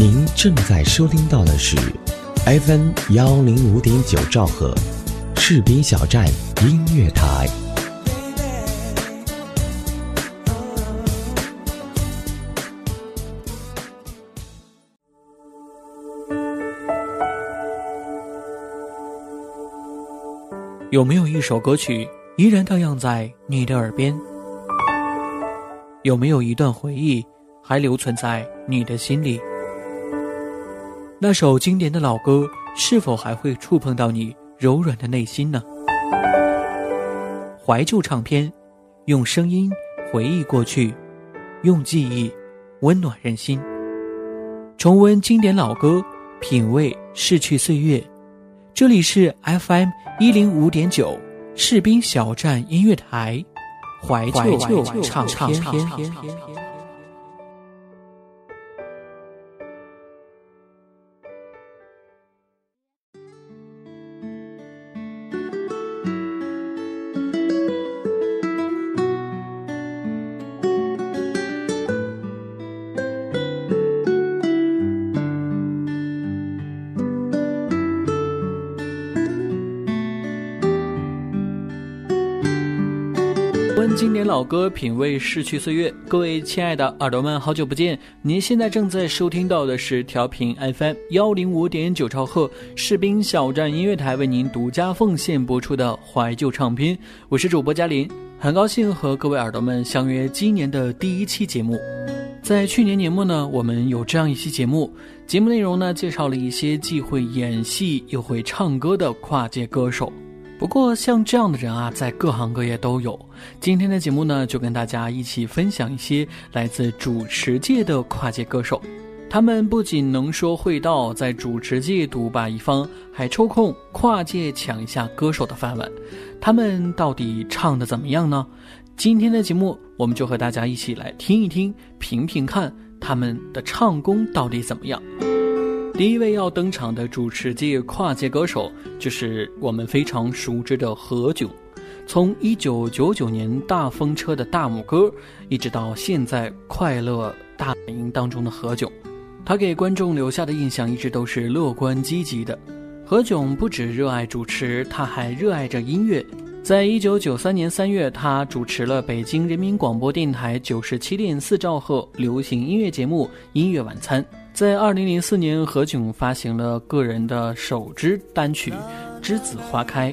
您正在收听到的是 FM 幺零五点九兆赫，士兵小站音乐台。有没有一首歌曲依然荡漾在你的耳边？有没有一段回忆还留存在你的心里？那首经典的老歌是否还会触碰到你柔软的内心呢？怀旧唱片，用声音回忆过去，用记忆温暖人心。重温经典老歌，品味逝去岁月。这里是 FM 一零五点九士兵小站音乐台，怀旧唱片。老歌，品味逝去岁月。各位亲爱的耳朵们，好久不见！您现在正在收听到的是调频 FM 幺零五点九兆赫士兵小站音乐台为您独家奉献播出的怀旧唱片。我是主播嘉林，很高兴和各位耳朵们相约今年的第一期节目。在去年年末呢，我们有这样一期节目，节目内容呢介绍了一些既会演戏又会唱歌的跨界歌手。不过，像这样的人啊，在各行各业都有。今天的节目呢，就跟大家一起分享一些来自主持界的跨界歌手。他们不仅能说会道，在主持界独霸一方，还抽空跨界抢一下歌手的饭碗。他们到底唱的怎么样呢？今天的节目，我们就和大家一起来听一听，评评看他们的唱功到底怎么样。第一位要登场的主持界跨界歌手，就是我们非常熟知的何炅。从一九九九年大风车的大拇哥，一直到现在快乐大本营当中的何炅，他给观众留下的印象一直都是乐观积极的。何炅不止热爱主持，他还热爱着音乐。在一九九三年三月，他主持了北京人民广播电台九十七点四兆赫流行音乐节目《音乐晚餐》。在二零零四年，何炅发行了个人的首支单曲《栀子花开》，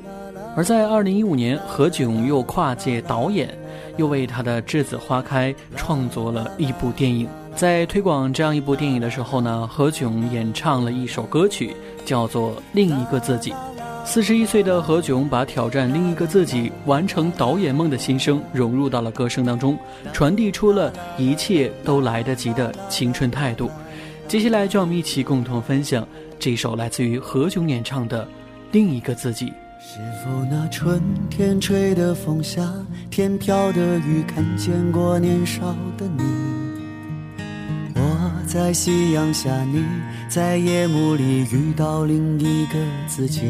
而在二零一五年，何炅又跨界导演，又为他的《栀子花开》创作了一部电影。在推广这样一部电影的时候呢，何炅演唱了一首歌曲，叫做《另一个自己》。四十一岁的何炅把挑战另一个自己、完成导演梦的心声融入到了歌声当中，传递出了一切都来得及的青春态度。接下来，就让我们一起共同分享这首来自于何炅演唱的《另一个自己》。是否那春天吹的风下，天飘的雨，看见过年少的你？我在夕阳下，你在夜幕里遇到另一个自己。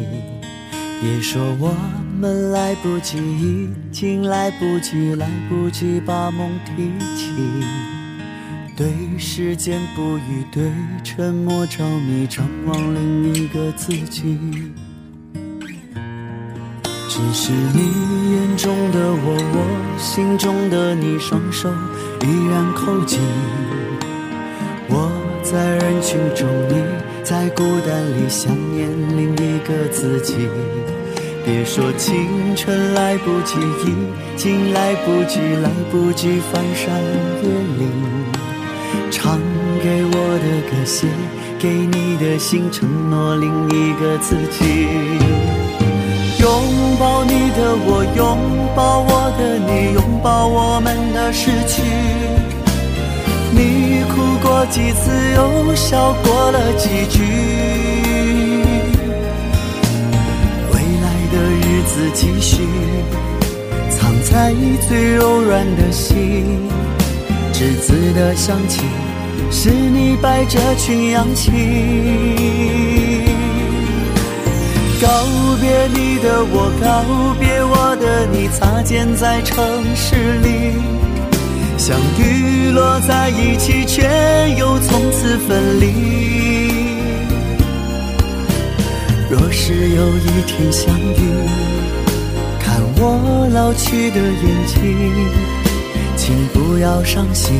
别说我们来不及，已经来不及，来不及把梦提起。对时间不语，对沉默着迷，张望另一个自己。只是你眼中的我，我心中的你，双手依然扣紧。我在人群中，你在孤单里想念另一个自己。别说青春来不及，已经来不及，来不及翻山越岭。唱给我的歌，写给你的信，承诺另一个自己。拥抱你的我，拥抱我的你，拥抱我们的失去。你哭过几次，又笑过了几句。未来的日子继续，藏在最柔软的心。栀子的香气，是你摆着群羊起。告别你的我，告别我的你，擦肩在城市里，相遇落在一起，却又从此分离。若是有一天相遇，看我老去的眼睛，请不要伤心，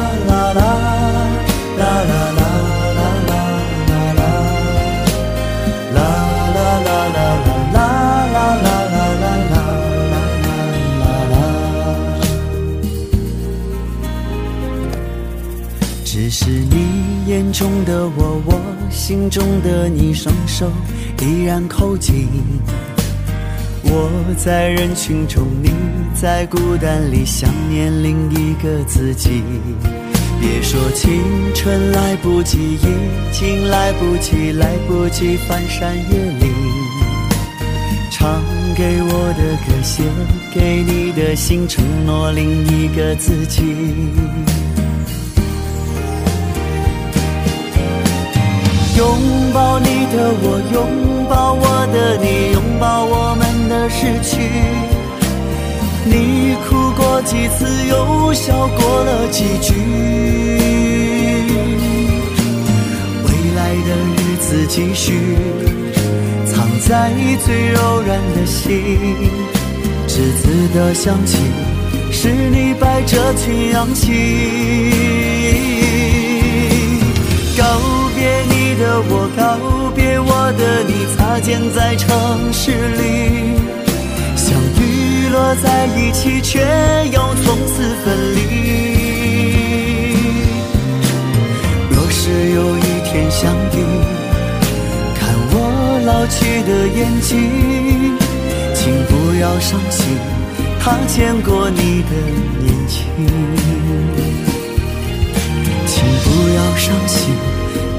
中的我，我心中的你，双手依然扣紧。我在人群中，你在孤单里想念另一个自己。别说青春来不及，已经来不及，来不及翻山越岭。唱给我的歌，写给你的信，承诺另一个自己。拥抱你的我，拥抱我的你，拥抱我们的失去。你哭过几次，又笑过了几句。未来的日子继续，藏在最柔软的心。栀子的香气，是你摆着群羊起。告我，告别我的你，擦肩在城市里，相遇落在一起，却又从此分离。若是有一天相遇，看我老去的眼睛，请不要伤心，他见过你的年轻。请不要伤心，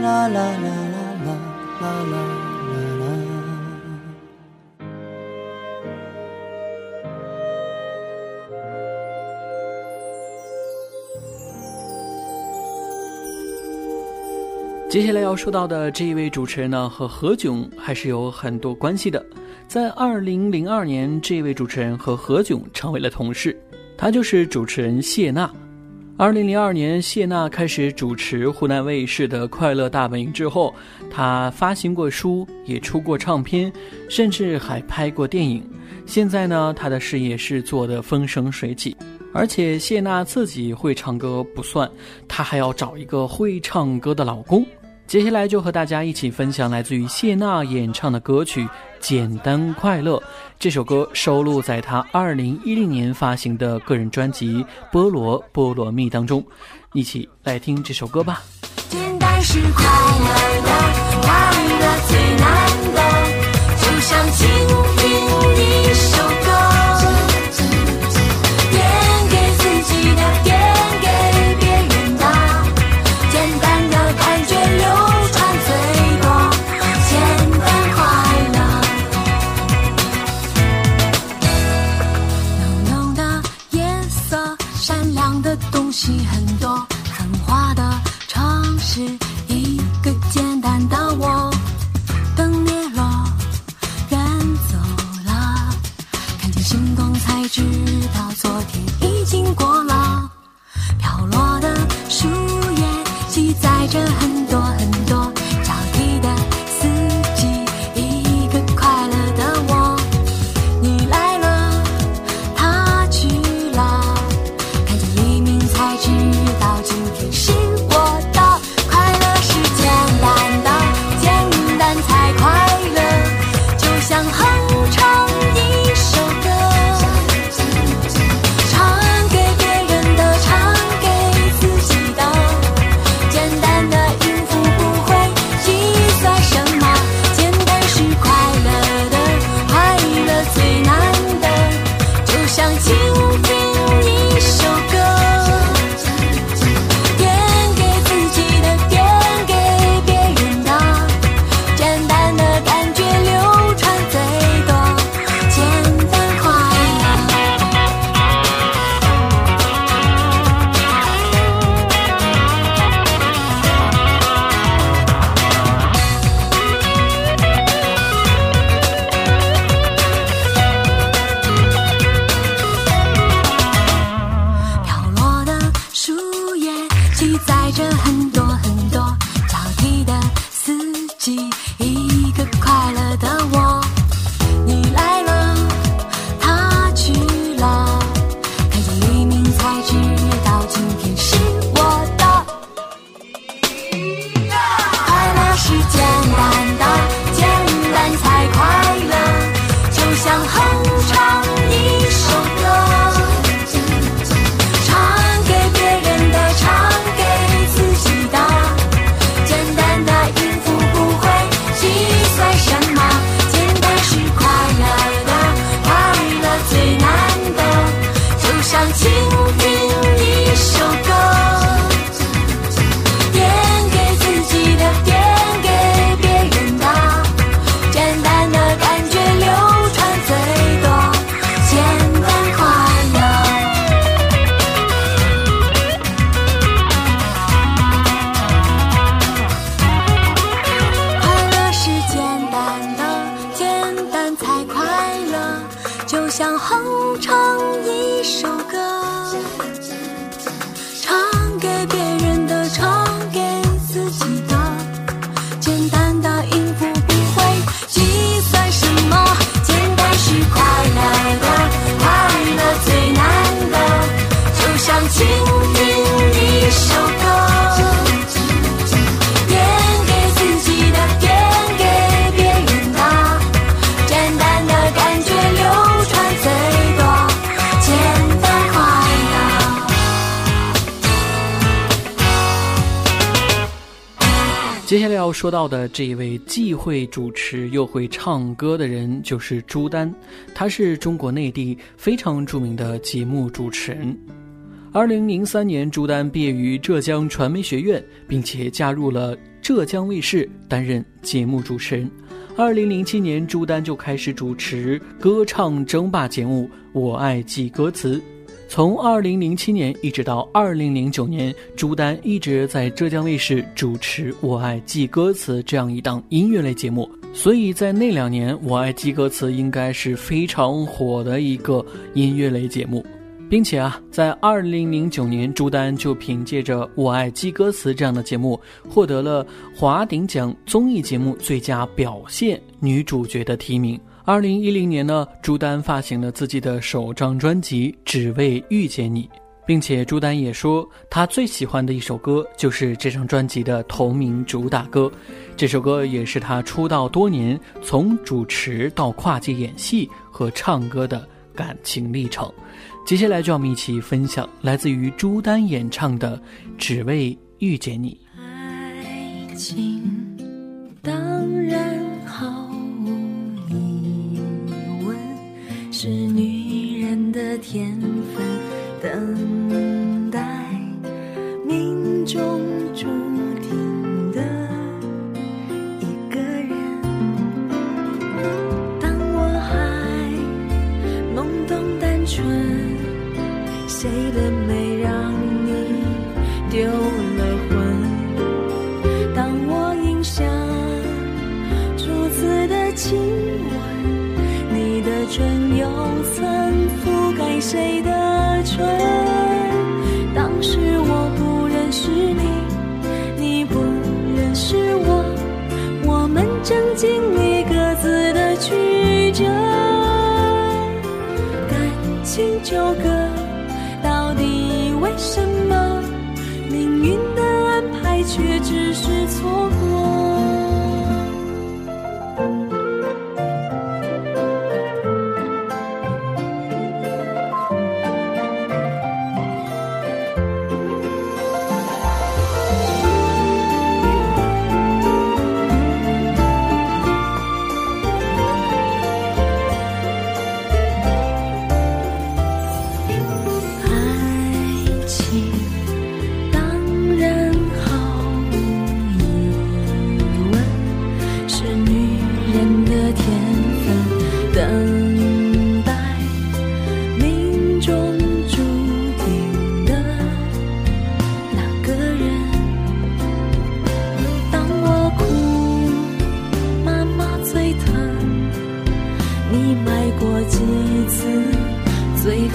啦啦啦啦啦啦啦啦。接下来要说到的这一位主持人呢，和何炅还是有很多关系的。在二零零二年，这位主持人和何炅成为了同事，他就是主持人谢娜。二零零二年，谢娜开始主持湖南卫视的《快乐大本营》之后，她发行过书，也出过唱片，甚至还拍过电影。现在呢，她的事业是做得风生水起。而且谢娜自己会唱歌不算，她还要找一个会唱歌的老公。接下来就和大家一起分享来自于谢娜演唱的歌曲《简单快乐》。这首歌收录在她2010年发行的个人专辑《菠萝菠萝蜜》当中。一起来听这首歌吧。简单是快乐的，快乐最难得，就像倾想哼唱一首歌。唱给别人的，唱给自己的，简单的音符不会计算什么，简单是快乐的，快乐最难的，就像倾听一首要说到的这一位既会主持又会唱歌的人，就是朱丹。他是中国内地非常著名的节目主持人。二零零三年，朱丹毕业于浙江传媒学院，并且加入了浙江卫视担任节目主持人。二零零七年，朱丹就开始主持歌唱争霸节目《我爱记歌词》。从二零零七年一直到二零零九年，朱丹一直在浙江卫视主持《我爱记歌词》这样一档音乐类节目，所以在那两年，《我爱记歌词》应该是非常火的一个音乐类节目，并且啊，在二零零九年，朱丹就凭借着《我爱记歌词》这样的节目，获得了华鼎奖综艺节目最佳表现女主角的提名。二零一零年呢，朱丹发行了自己的首张专辑《只为遇见你》，并且朱丹也说，他最喜欢的一首歌就是这张专辑的同名主打歌。这首歌也是他出道多年，从主持到跨界演戏和唱歌的感情历程。接下来就让我们一起分享来自于朱丹演唱的《只为遇见你》。爱情的天分，等待命中注定的一个人。当我还懵懂单纯，谁的美感情纠葛，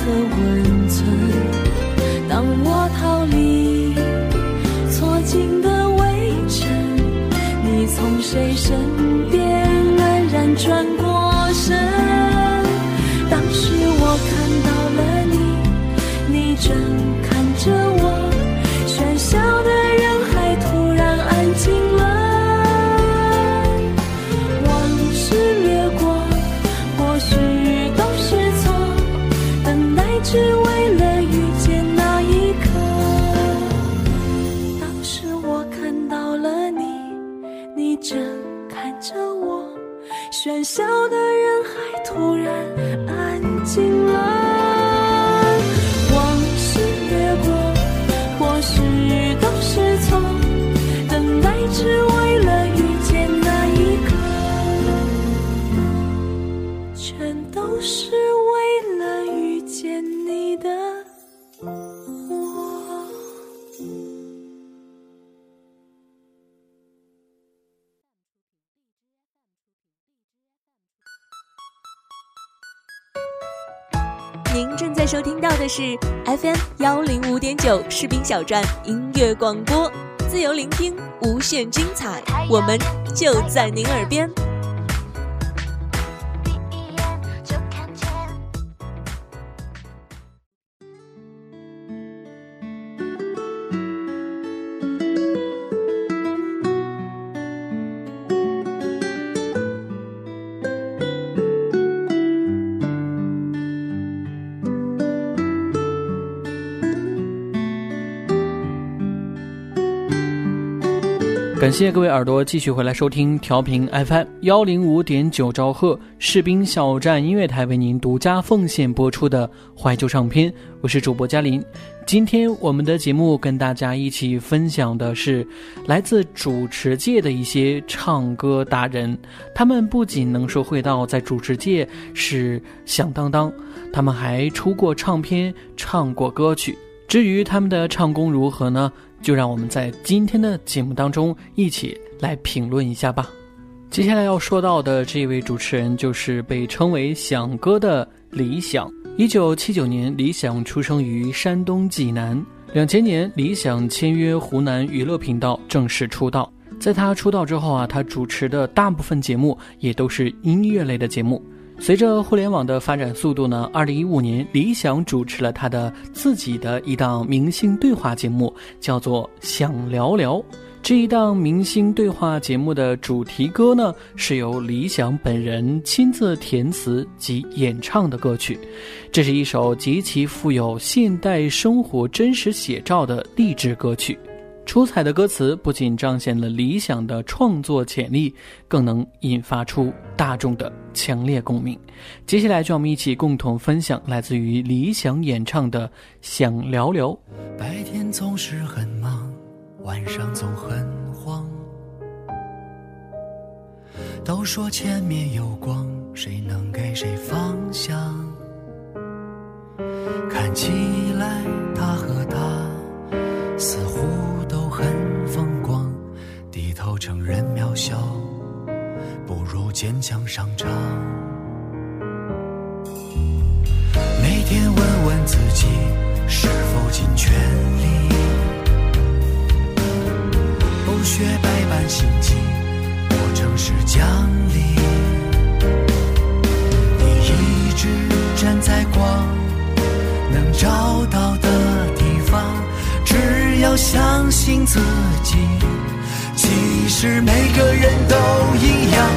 和温是 FM 幺零五点九士兵小站音乐广播，自由聆听，无限精彩，我们就在您耳边。感谢各位耳朵继续回来收听调频 FM 幺零五点九兆赫士兵小站音乐台为您独家奉献播出的怀旧唱片，我是主播嘉林。今天我们的节目跟大家一起分享的是来自主持界的一些唱歌达人，他们不仅能说会道在主持界是响当当，他们还出过唱片，唱过歌曲。至于他们的唱功如何呢？就让我们在今天的节目当中一起来评论一下吧。接下来要说到的这位主持人就是被称为“响哥”的李响。一九七九年，李响出生于山东济南。两千年，李响签约湖南娱乐频道，正式出道。在他出道之后啊，他主持的大部分节目也都是音乐类的节目。随着互联网的发展速度呢，二零一五年，李想主持了他的自己的一档明星对话节目，叫做《想聊聊》。这一档明星对话节目的主题歌呢，是由李想本人亲自填词及演唱的歌曲。这是一首极其富有现代生活真实写照的励志歌曲。出彩的歌词不仅彰显了理想的创作潜力，更能引发出大众的强烈共鸣。接下来，就让我们一起共同分享来自于理想演唱的《想聊聊》。白天总是很忙，晚上总很慌。都说前面有光，谁能给谁方向？看起来他和她似乎都很风光，低头承认渺小，坚强上场。每天问问自己，是否尽全力？不学百般心机，过程是奖励。你一直站在光能找到的地方，只要相信自己。其实每个人都一样，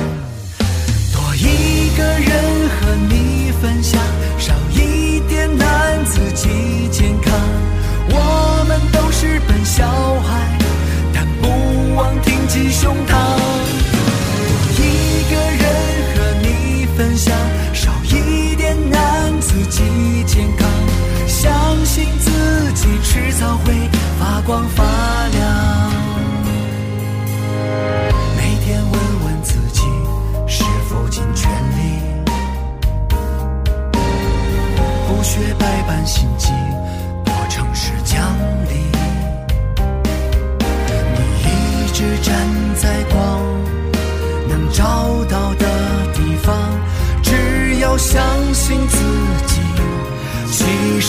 个人和你分享，少一点难自己健康。我们都是笨小孩，但不忘挺起胸膛。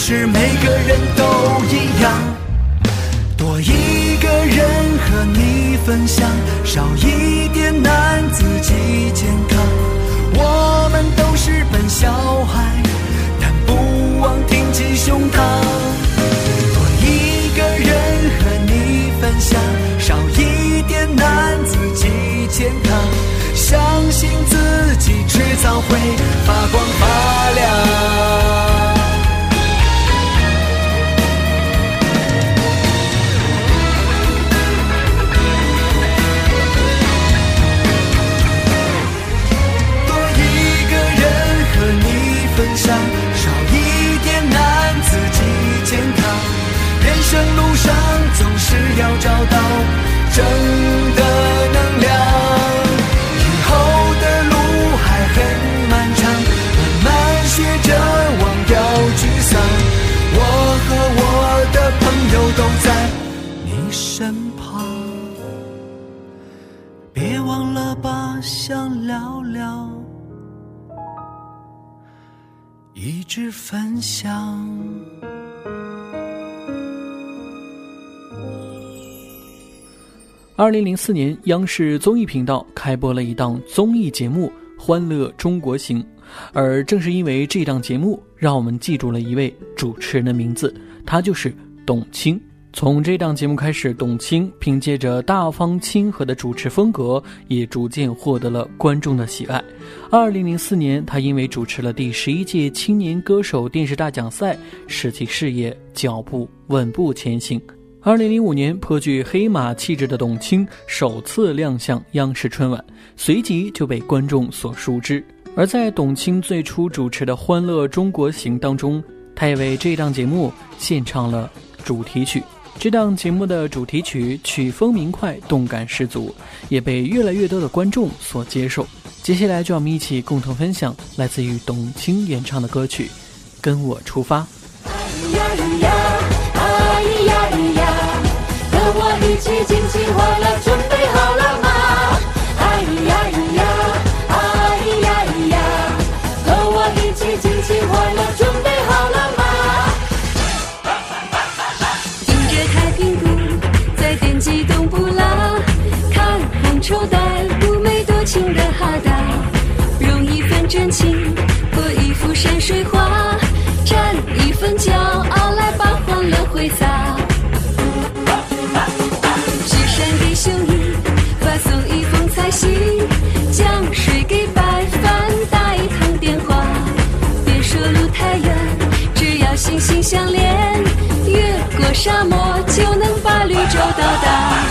其实每个人都一样。多一个人和你分享，少一想。二零零四年，央视综艺频道开播了一档综艺节目《欢乐中国行》，而正是因为这档节目，让我们记住了一位主持人的名字，他就是董卿。从这档节目开始，董卿凭借着大方亲和的主持风格，也逐渐获得了观众的喜爱。二零零四年，她因为主持了第十一届青年歌手电视大奖赛，使其事业脚步稳步前行。二零零五年，颇具黑马气质的董卿首次亮相央视春晚，随即就被观众所熟知。而在董卿最初主持的《欢乐中国行》当中，她也为这档节目献唱了主题曲。这档节目的主题曲曲风明快，动感十足，也被越来越多的观众所接受。接下来，就让我们一起共同分享来自于董卿演唱的歌曲《跟我出发》。哎呀咿呀，哎呀咿呀，和我一起尽情欢乐，准备好了吗？心，江水给白帆打一通电话。别说路太远，只要心心相连，越过沙漠就能把绿洲到达。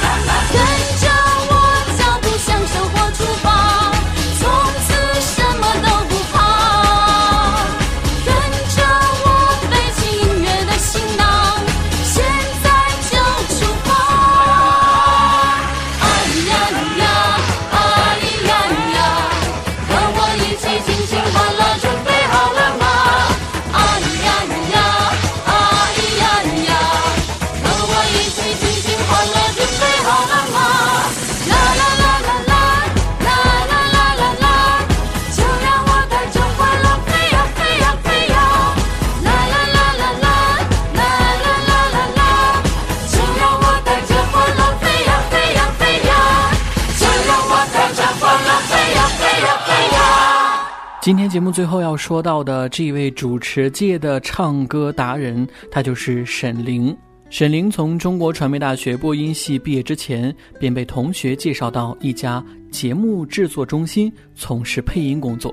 最后要说到的这一位主持界的唱歌达人，他就是沈凌。沈凌从中国传媒大学播音系毕业之前，便被同学介绍到一家节目制作中心从事配音工作。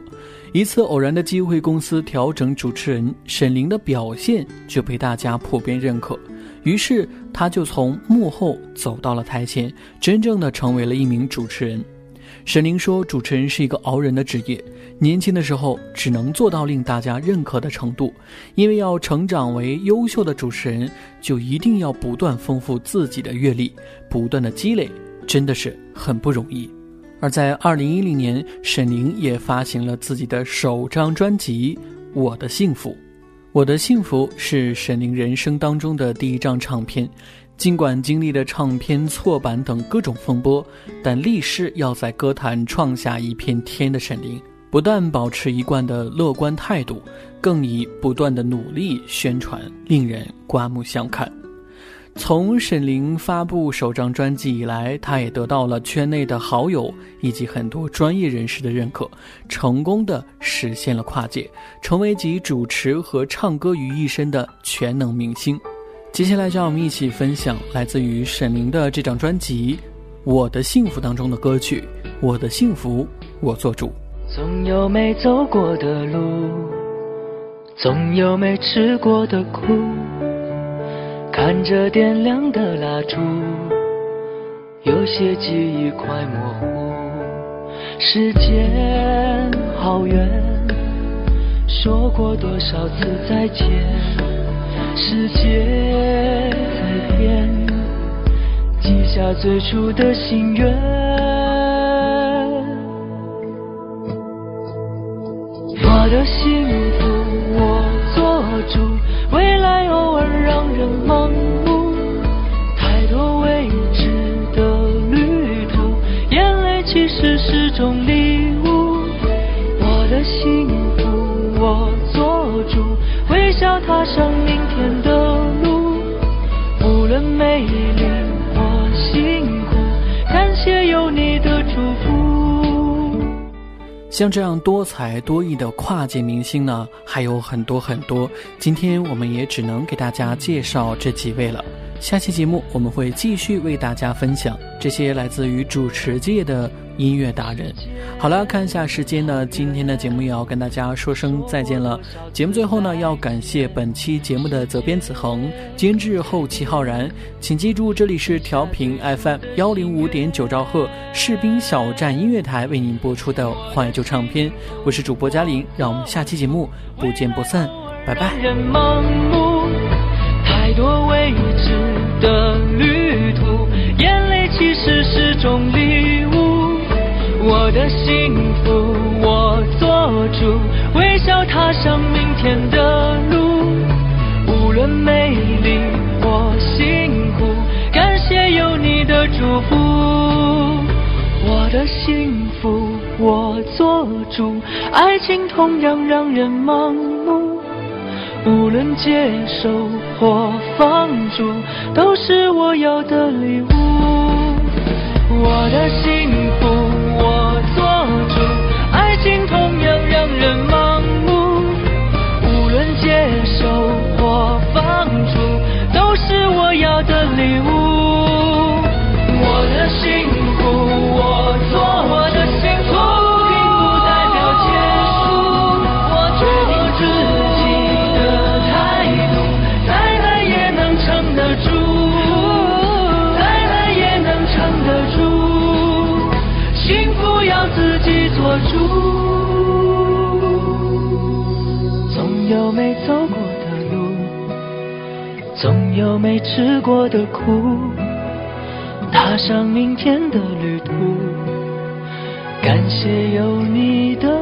一次偶然的机会，公司调整主持人，沈凌的表现就被大家普遍认可。于是，他就从幕后走到了台前，真正的成为了一名主持人。沈凌说：“主持人是一个熬人的职业，年轻的时候只能做到令大家认可的程度，因为要成长为优秀的主持人，就一定要不断丰富自己的阅历，不断的积累，真的是很不容易。”而在二零一零年，沈凌也发行了自己的首张专辑《我的幸福》。《我的幸福》是沈凌人生当中的第一张唱片。尽管经历了唱片错版等各种风波，但立誓要在歌坛创下一片天的沈凌，不但保持一贯的乐观态度，更以不断的努力宣传，令人刮目相看。从沈凌发布首张专辑以来，他也得到了圈内的好友以及很多专业人士的认可，成功的实现了跨界，成为集主持和唱歌于一身的全能明星。接下来，让我们一起分享来自于沈凌的这张专辑《我的幸福》当中的歌曲《我的幸福我做主》。总有没走过的路，总有没吃过的苦，看着点亮的蜡烛，有些记忆快模糊。时间好远，说过多少次再见。世界在变，记下最初的心愿。我的幸福我做主，未来偶尔让人盲目。太多未知的旅途，眼泪其实是种礼物。我的幸福我做主，微笑踏上的路。无论美丽或辛苦，感谢有你的祝福。像这样多才多艺的跨界明星呢，还有很多很多。今天我们也只能给大家介绍这几位了。下期节目我们会继续为大家分享这些来自于主持界的音乐达人。好了，看一下时间呢，今天的节目也要跟大家说声再见了。节目最后呢，要感谢本期节目的责编子恒、监制后期浩然。请记住，这里是调频 FM 幺零五点九兆赫士兵小站音乐台为您播出的怀旧唱片，我是主播嘉玲，让我们下期节目不见不散，拜拜。人盲目，太多未知的旅途，眼泪其实是种礼物。我的幸福我做主，微笑踏上明天的路。无论美丽或辛苦，感谢有你的祝福。我的幸福我做主，爱情同样让人盲目。无论接受或放逐，都是我要的礼物。我的幸没吃过的苦。踏上明天的旅途，感谢有你的